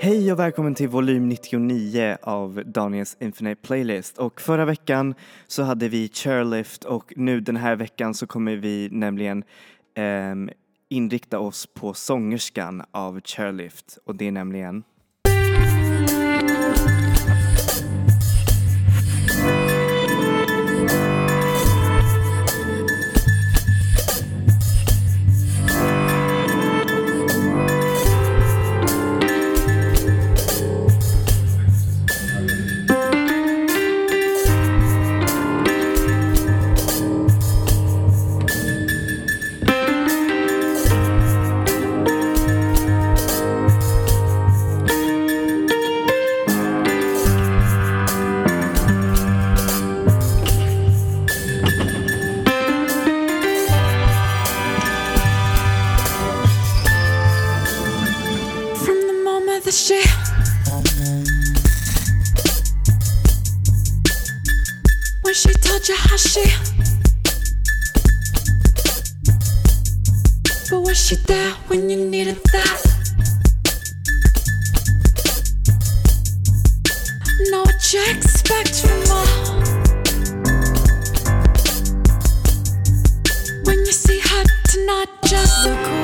Hej och välkommen till volym 99 av Daniels Infinite Playlist. Och förra veckan så hade vi Chairlift och nu den här veckan så kommer vi nämligen eh, inrikta oss på sångerskan av Chairlift och det är nämligen She told you how she But was she there when you needed that? Know what you expect from her When you see her tonight Just look away,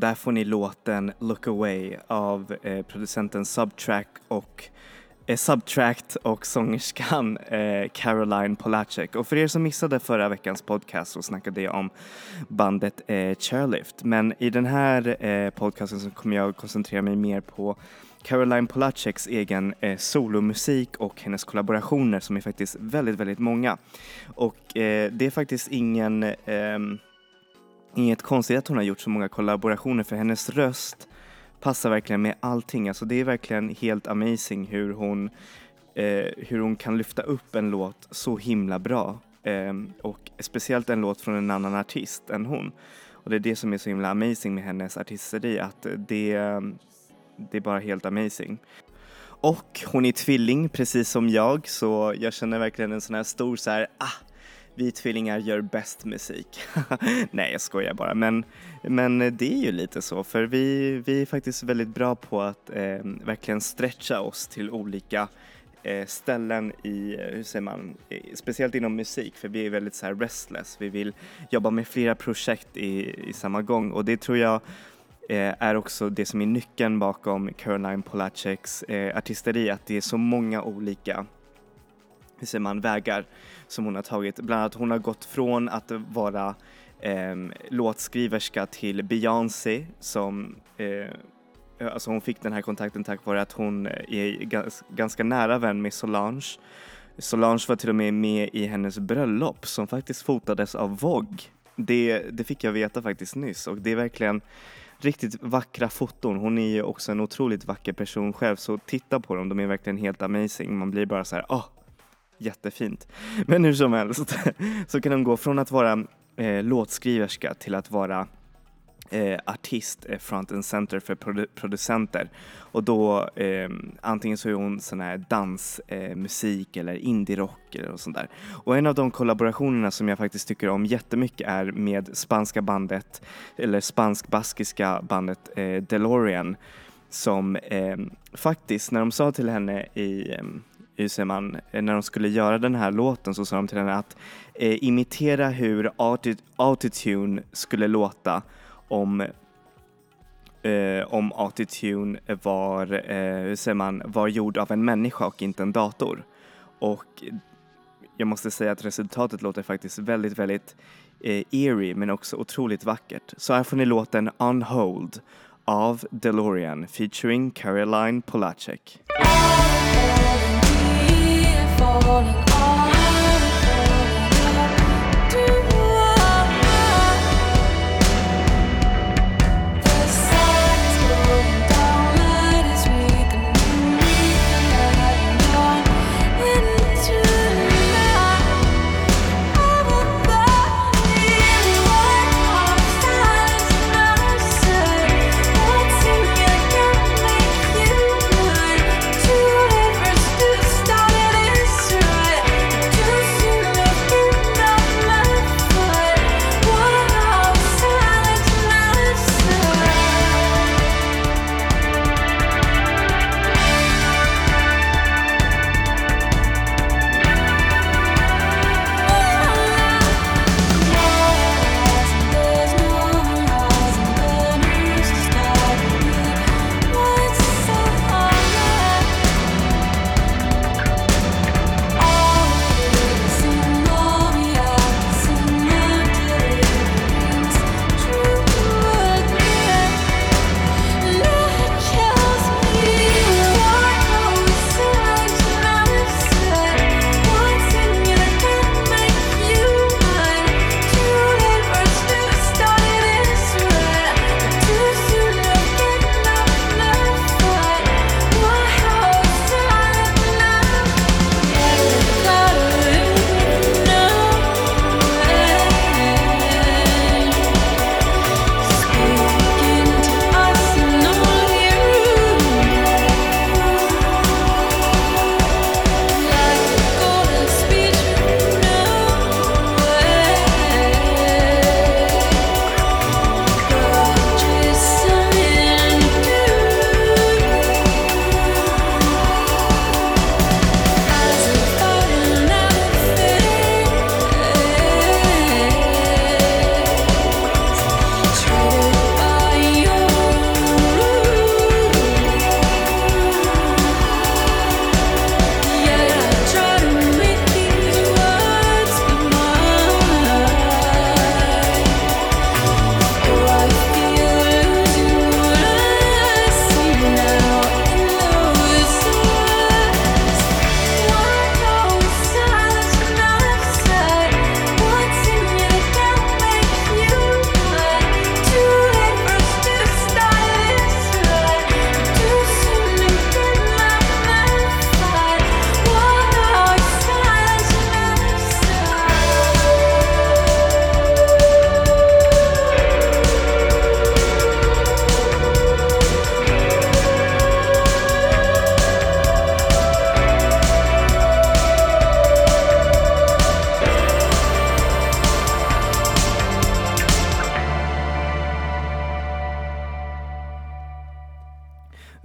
och där får ni låten Look Away av eh, producenten Subtrack och eh, Subtract och sångerskan eh, Caroline Polacek. Och för er som missade förra veckans podcast så snackade jag om bandet eh, Chairlift. Men i den här eh, podcasten så kommer jag koncentrera mig mer på Caroline Polaceks egen eh, solomusik och hennes kollaborationer som är faktiskt väldigt, väldigt många. Och eh, det är faktiskt ingen eh, inget konstigt att hon har gjort så många kollaborationer för hennes röst passar verkligen med allting. Alltså det är verkligen helt amazing hur hon, eh, hur hon kan lyfta upp en låt så himla bra. Eh, och speciellt en låt från en annan artist än hon. Och det är det som är så himla amazing med hennes artisteri, att det, det är bara helt amazing. Och hon är tvilling precis som jag så jag känner verkligen en sån här stor så här, ah, vi tvillingar gör bäst musik. Nej, jag skojar bara. Men, men det är ju lite så, för vi, vi är faktiskt väldigt bra på att eh, verkligen stretcha oss till olika eh, ställen i, eh, hur säger man, speciellt inom musik, för vi är väldigt så här restless. Vi vill jobba med flera projekt i, i samma gång och det tror jag eh, är också det som är nyckeln bakom Caroline Polaceks eh, artisteri, att det är så många olika hur säger man, vägar som hon har tagit. Bland annat hon har gått från att vara eh, låtskriverska till Beyoncé som eh, Alltså hon fick den här kontakten tack vare att hon eh, är gans, ganska nära vän med Solange. Solange var till och med med i hennes bröllop som faktiskt fotades av Vogue. Det, det fick jag veta faktiskt nyss och det är verkligen riktigt vackra foton. Hon är ju också en otroligt vacker person själv så titta på dem, de är verkligen helt amazing. Man blir bara så här, åh, jättefint. Men hur som helst så kan hon gå från att vara eh, låtskriverska till att vara eh, artist, eh, front and center för produ- producenter. Och då eh, antingen så är hon sån här dansmusik eh, eller indie-rock eller och sånt där. Och en av de kollaborationerna som jag faktiskt tycker om jättemycket är med spanska bandet, eller spansk-baskiska bandet eh, DeLorean som eh, faktiskt när de sa till henne i ehm, hur säger man, eh, när de skulle göra den här låten så sa de till henne att eh, imitera hur autotune skulle låta om eh, om autotune var, eh, hur säger man, var gjord av en människa och inte en dator. Och jag måste säga att resultatet låter faktiskt väldigt, väldigt eh, eerie men också otroligt vackert. Så här får ni låten On Hold av DeLorean featuring Caroline Polacek. Falling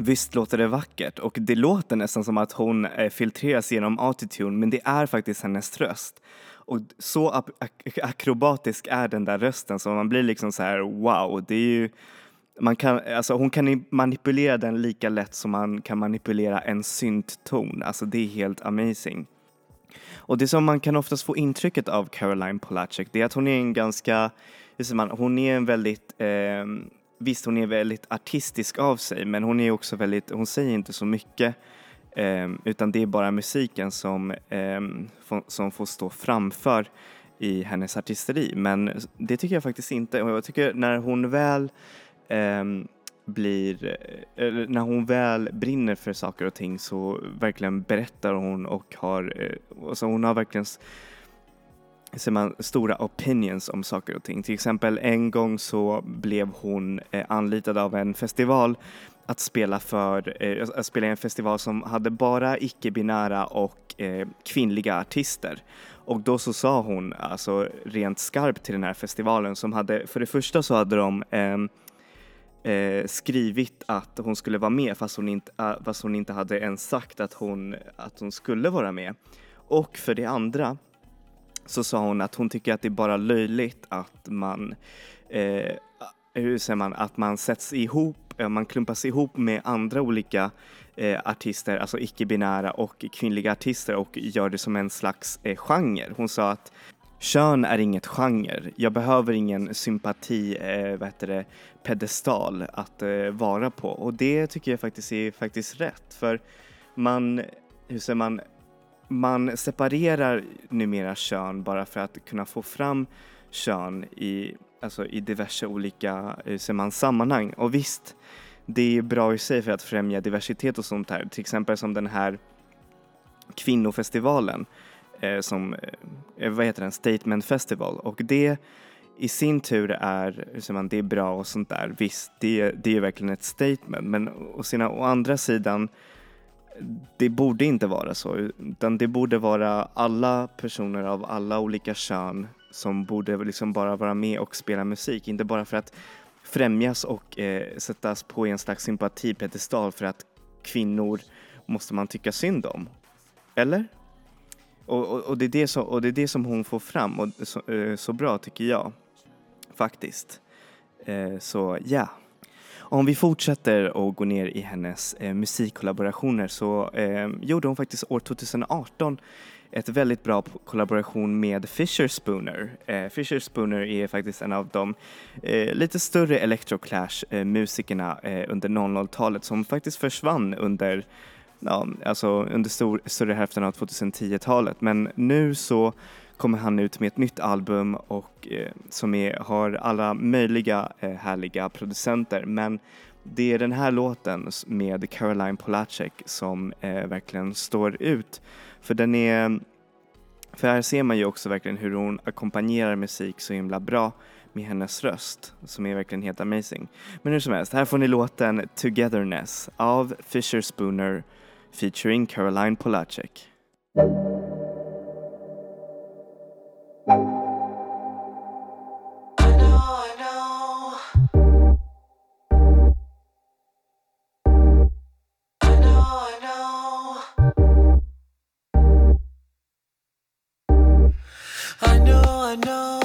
visst låter det vackert och det låter nästan som att hon eh, filtreras genom autotune men det är faktiskt hennes röst. Och så ak ak akrobatisk är den där rösten så man blir liksom så här wow, det är ju man kan, alltså hon kan manipulera den lika lätt som man kan manipulera en syntton. Alltså det är helt amazing. Och det som man kan oftast få intrycket av Caroline Polacek det är att hon är en ganska, man, hon är en väldigt, eh, visst hon är väldigt artistisk av sig men hon är också väldigt, hon säger inte så mycket eh, utan det är bara musiken som, eh, som får stå framför i hennes artisteri. Men det tycker jag faktiskt inte och jag tycker när hon väl eh, blir, eller när hon väl brinner för saker och ting så verkligen berättar hon och har, eh, alltså hon har verkligen ser man stora opinions om saker och ting. Till exempel en gång så blev hon eh, anlitad av en festival att spela för, eh, att spela i en festival som hade bara icke-binära och eh, kvinnliga artister. Och då så sa hon alltså rent skarpt till den här festivalen som hade, för det första så hade de eh, eh, skrivit att hon skulle vara med fast hon, inte, äh, fast hon inte hade ens sagt att hon, att hon skulle vara med. Och för det andra så sa hon att hon tycker att det är bara löjligt att man, eh, hur säger man, att man sätts ihop, eh, man klumpas ihop med andra olika eh, artister, alltså icke-binära och kvinnliga artister och gör det som en slags eh, genre. Hon sa att Kön är inget genre. Jag behöver ingen sympati, eh, vad heter det, pedestal att eh, vara på och det tycker jag faktiskt är faktiskt rätt för man, hur säger man, man separerar numera kön bara för att kunna få fram kön i, alltså i diverse olika eh, man, sammanhang. Och visst, det är bra i sig för att främja diversitet och sånt här, till exempel som den här kvinnofestivalen eh, som, eh, vad heter den, Statement Festival. Och det i sin tur är, hur man, det är bra och sånt där. Visst, det, det är verkligen ett statement. Men å, sina, å andra sidan det borde inte vara så utan det borde vara alla personer av alla olika kön som borde liksom bara vara med och spela musik. Inte bara för att främjas och eh, sättas på en slags sympatipedestal för att kvinnor måste man tycka synd om. Eller? Och, och, och, det är det som, och det är det som hon får fram och så, eh, så bra tycker jag. Faktiskt. Eh, så ja. Yeah. Om vi fortsätter och går ner i hennes eh, musikkollaborationer så eh, gjorde hon faktiskt år 2018 ett väldigt bra kollaboration med Fisher Spooner. Eh, Fisher Spooner är faktiskt en av de eh, lite större electroclash-musikerna eh, eh, under 00-talet som faktiskt försvann under ja, alltså under stor, större hälften av 2010-talet. Men nu så kommer han ut med ett nytt album och eh, som är, har alla möjliga eh, härliga producenter. Men det är den här låten med Caroline Polacek som eh, verkligen står ut. För den är, för här ser man ju också verkligen hur hon ackompanjerar musik så himla bra med hennes röst som är verkligen helt amazing. Men hur som helst, här får ni låten Togetherness av Fisher Spooner featuring Caroline Polacek. know, I know.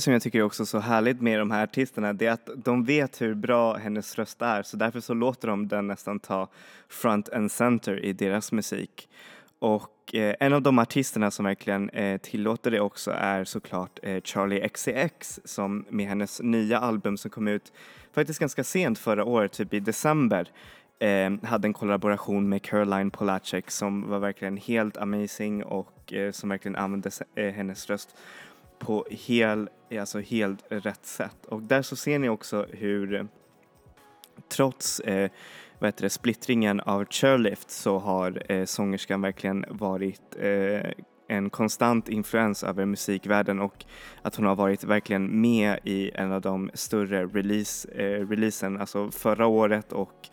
Det som jag tycker är också så härligt med de här artisterna, det är att de vet hur bra hennes röst är så därför så låter de den nästan ta front and center i deras musik. Och eh, en av de artisterna som verkligen eh, tillåter det också är såklart eh, Charlie XCX som med hennes nya album som kom ut faktiskt ganska sent förra året, typ i december, eh, hade en kollaboration med Caroline Polacek som var verkligen helt amazing och eh, som verkligen använde eh, hennes röst på hel, alltså helt rätt sätt. Och där så ser ni också hur eh, trots eh, vad heter det, splittringen av Chairlift så har eh, sångerskan verkligen varit eh, en konstant influens över musikvärlden och att hon har varit verkligen med i en av de större release, eh, releasen, alltså förra året och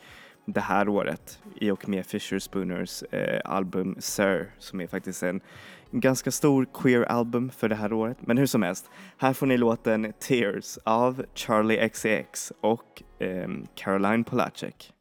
det här året i och med Fisher Spooners eh, album Sir som är faktiskt en ganska stor queer-album för det här året. Men hur som helst, här får ni låten Tears av Charlie XCX och eh, Caroline Polacek.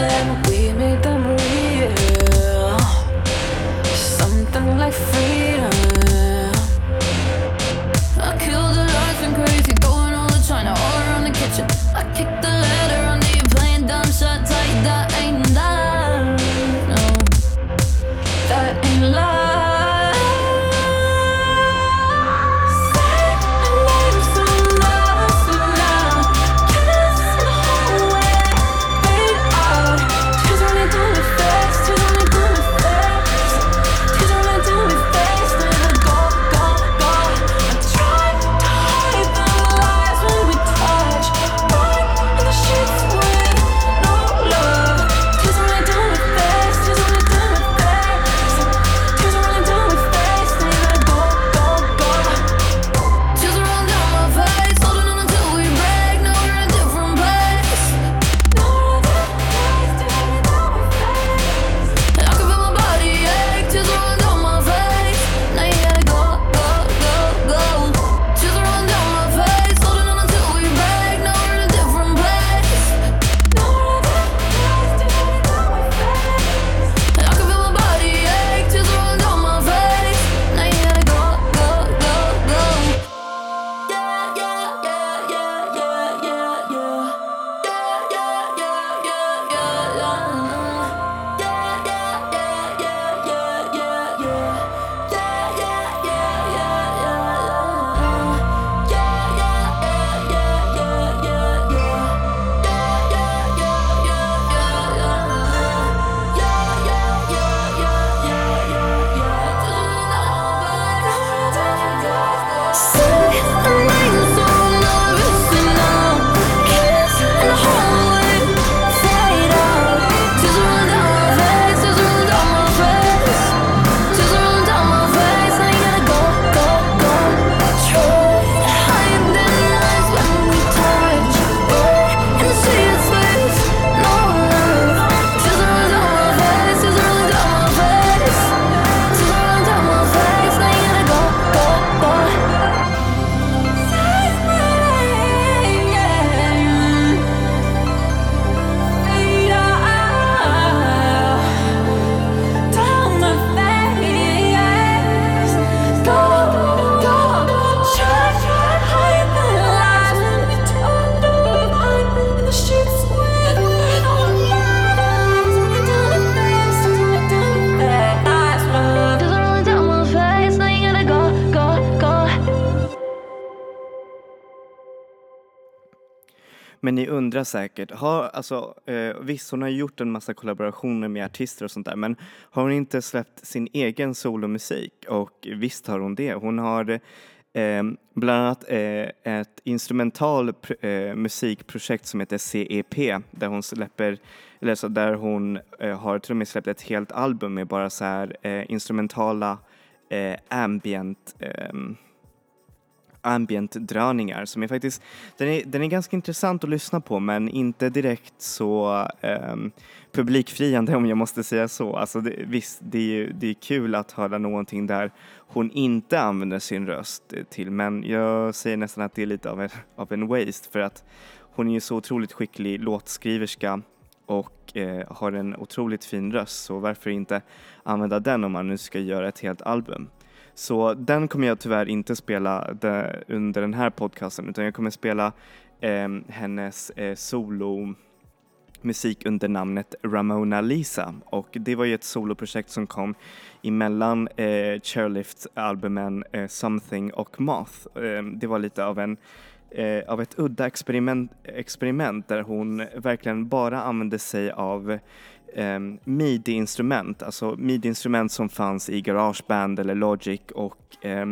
And we made them real. Something like freedom. Men ni undrar säkert, har, alltså, eh, visst hon har gjort en massa kollaborationer med artister och sånt där men har hon inte släppt sin egen solomusik? Och visst har hon det. Hon har eh, bland annat eh, ett instrumental eh, musikprojekt som heter CEP där hon släpper, eller så där hon eh, har till och med släppt ett helt album med bara så här eh, instrumentala eh, ambient ehm, ambient-dröningar som är faktiskt, den är, den är ganska intressant att lyssna på men inte direkt så um, publikfriande om jag måste säga så. Alltså det, visst, det är ju det är kul att höra någonting där hon inte använder sin röst till men jag säger nästan att det är lite av en, av en waste för att hon är ju så otroligt skicklig låtskriverska och eh, har en otroligt fin röst så varför inte använda den om man nu ska göra ett helt album. Så den kommer jag tyvärr inte spela under den här podcasten utan jag kommer spela eh, hennes eh, solo musik under namnet Ramona Lisa och det var ju ett soloprojekt som kom emellan eh, Chairlift-albumen eh, Something och Moth. Eh, det var lite av en eh, av ett udda experiment, experiment där hon verkligen bara använde sig av eh, midi-instrument, alltså midi-instrument som fanns i Garageband eller Logic och eh,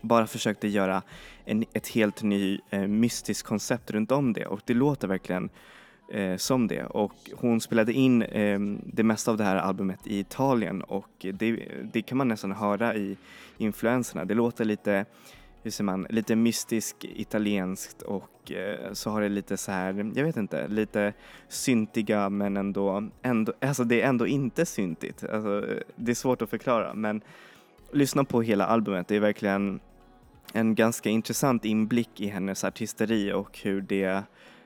bara försökte göra en, ett helt ny eh, mystiskt koncept runt om det och det låter verkligen eh, som det och hon spelade in eh, det mesta av det här albumet i Italien och det, det kan man nästan höra i influenserna. Det låter lite hur säger man, lite mystisk italienskt och eh, så har det lite så här, jag vet inte, lite syntiga men ändå, ändå alltså det är ändå inte syntigt. Alltså, eh, det är svårt att förklara men lyssna på hela albumet, det är verkligen en ganska intressant inblick i hennes artisteri och hur det,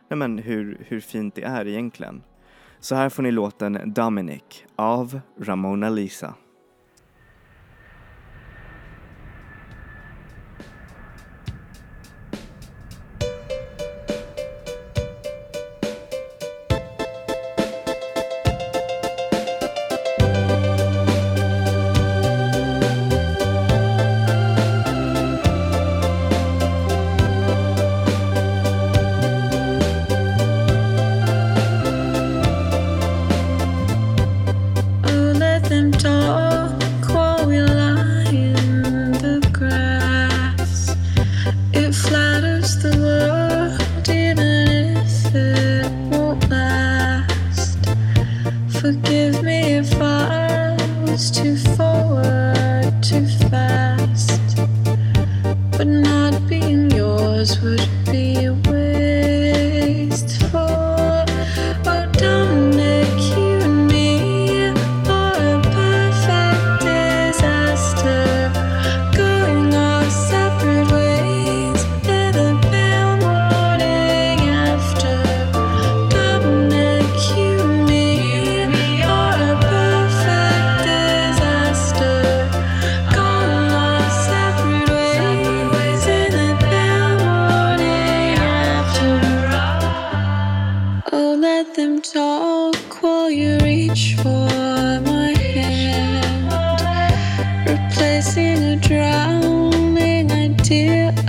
nej men hur, hur fint det är egentligen. Så här får ni låten Dominic av Ramona Lisa. them talk while you reach for my hand, replacing a drowning idea.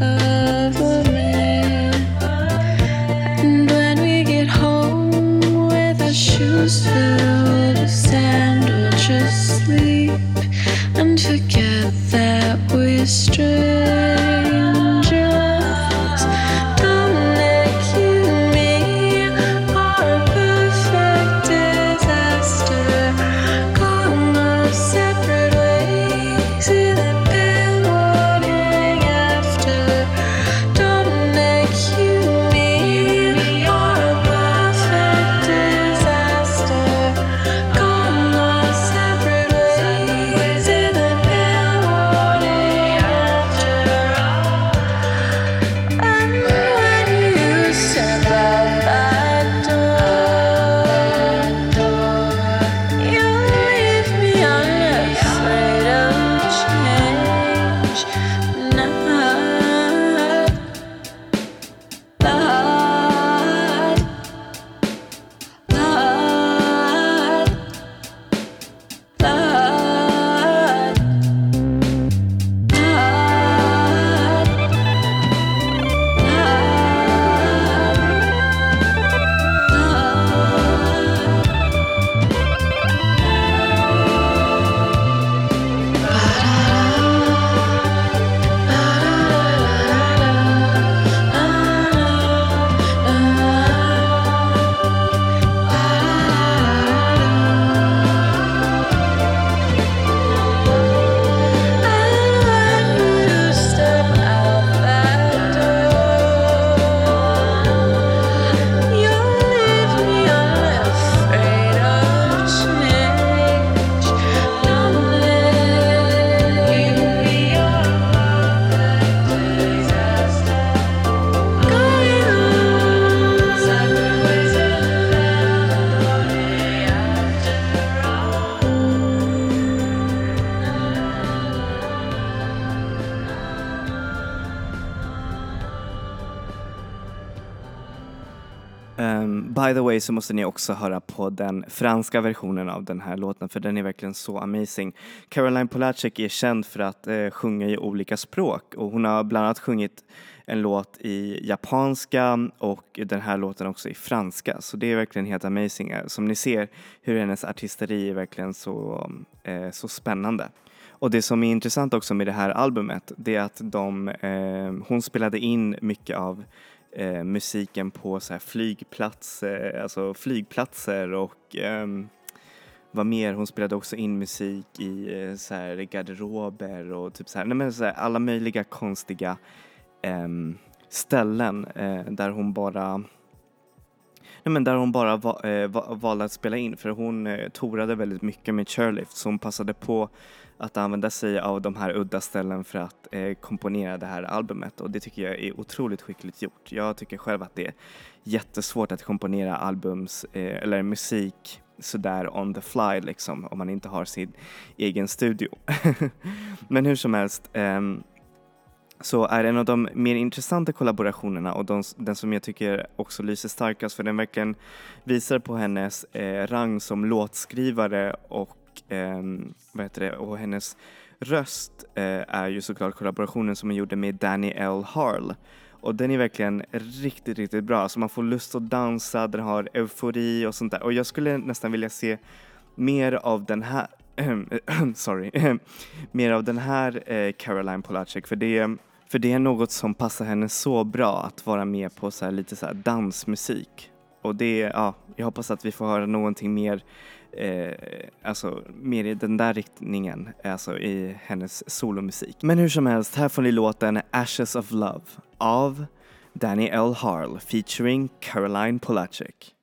By the way så måste ni också höra på den franska versionen av den här låten för den är verkligen så amazing. Caroline Polacek är känd för att eh, sjunga i olika språk och hon har bland annat sjungit en låt i japanska och den här låten också i franska. Så det är verkligen helt amazing. Eh, som ni ser hur hennes artisteri är verkligen så, eh, så spännande. Och det som är intressant också med det här albumet det är att de, eh, hon spelade in mycket av eh, musiken på så här flygplatser, alltså flygplatser och eh, vad mer, hon spelade också in musik i eh, så här garderober och typ så här, nej men så här, alla möjliga konstiga eh, ställen eh, där hon bara Nej, men där hon bara va, eh, va, valde att spela in för hon eh, torade väldigt mycket med Chairlift så hon passade på att använda sig av de här udda ställen för att eh, komponera det här albumet och det tycker jag är otroligt skickligt gjort. Jag tycker själv att det är jättesvårt att komponera albums eh, eller musik sådär on the fly liksom om man inte har sin egen studio. Men hur som helst um, så är en av de mer intressanta kollaborationerna och de, den som jag tycker också lyser starkast för den verkligen visar på hennes eh, rang som låtskrivare och, eh, vad heter det, och hennes röst eh, är ju såklart kollaborationen som hon gjorde med Danny L. Harl. Och den är verkligen riktigt, riktigt bra. Alltså man får lust att dansa, den har eufori och sånt där. Och jag skulle nästan vilja se mer av den här sorry, mer av den här eh, Caroline Polacek för det, för det är något som passar henne så bra att vara med på så lite så dansmusik. Och det, ja, jag hoppas att vi får höra någonting mer, eh, alltså mer i den där riktningen, alltså i hennes solomusik. Men hur som helst, här får ni låten Ashes of Love av Danny L. Harl featuring Caroline Polacek.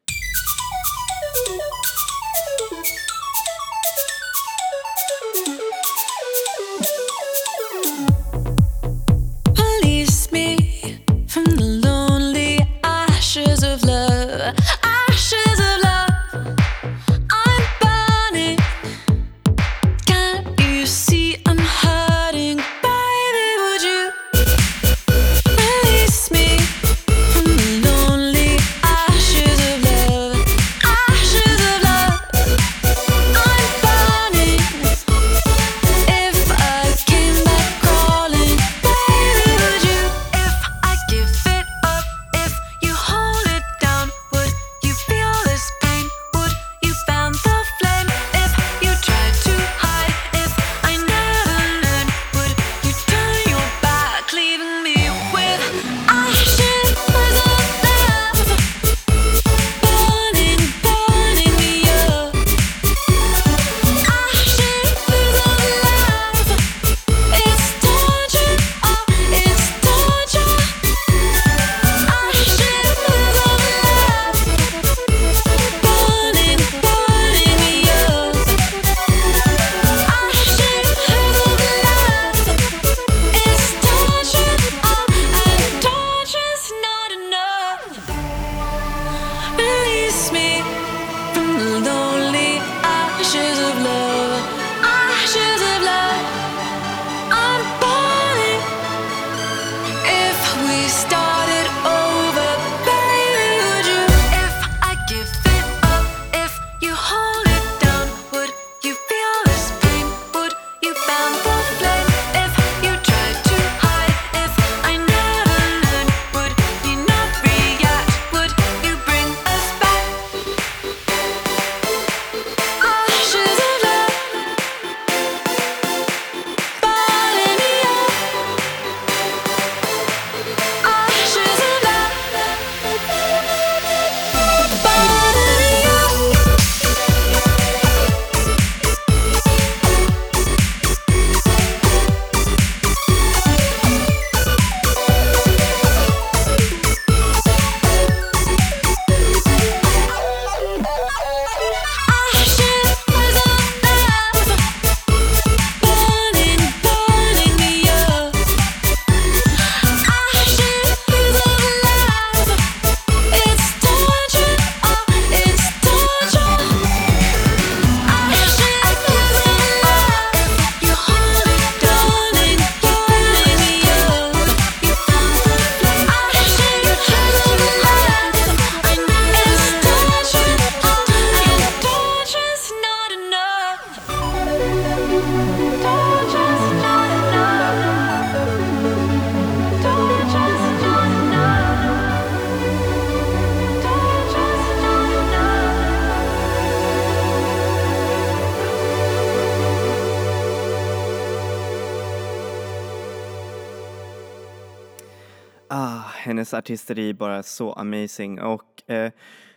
Hennes artisteri är bara så amazing och eh,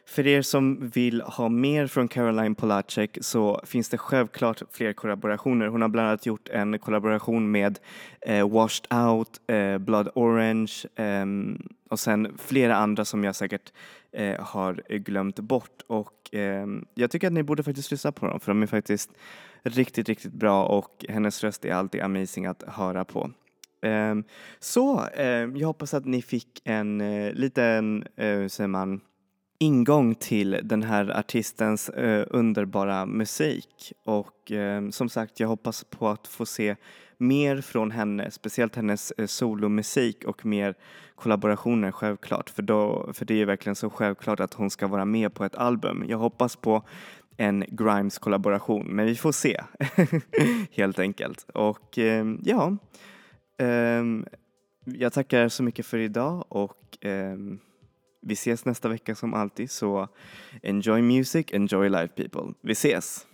för er som vill ha mer från Caroline Polacek så finns det självklart fler kollaborationer. Hon har bland annat gjort en kollaboration med eh, Washed Out, eh, Blood Orange ehm, och sen flera andra som jag säkert eh, har glömt bort och ehm, jag tycker att ni borde faktiskt lyssna på dem för de är faktiskt riktigt, riktigt bra och hennes röst är alltid amazing att höra på. Ehm, så ehm, jag hoppas att ni fick en eh, liten, eh, hur säger man, ingång till den här artistens eh, underbara musik. Och ehm, som sagt jag hoppas på att få se mer från henne, speciellt hennes solomusik och mer kollaborationer självklart. För, då, för det är verkligen så självklart att hon ska vara med på ett album. Jag hoppas på en Grimes kollaboration men vi får se helt enkelt. Och ja Um, jag tackar så mycket för idag och um, vi ses nästa vecka som alltid så enjoy music, enjoy life people. Vi ses!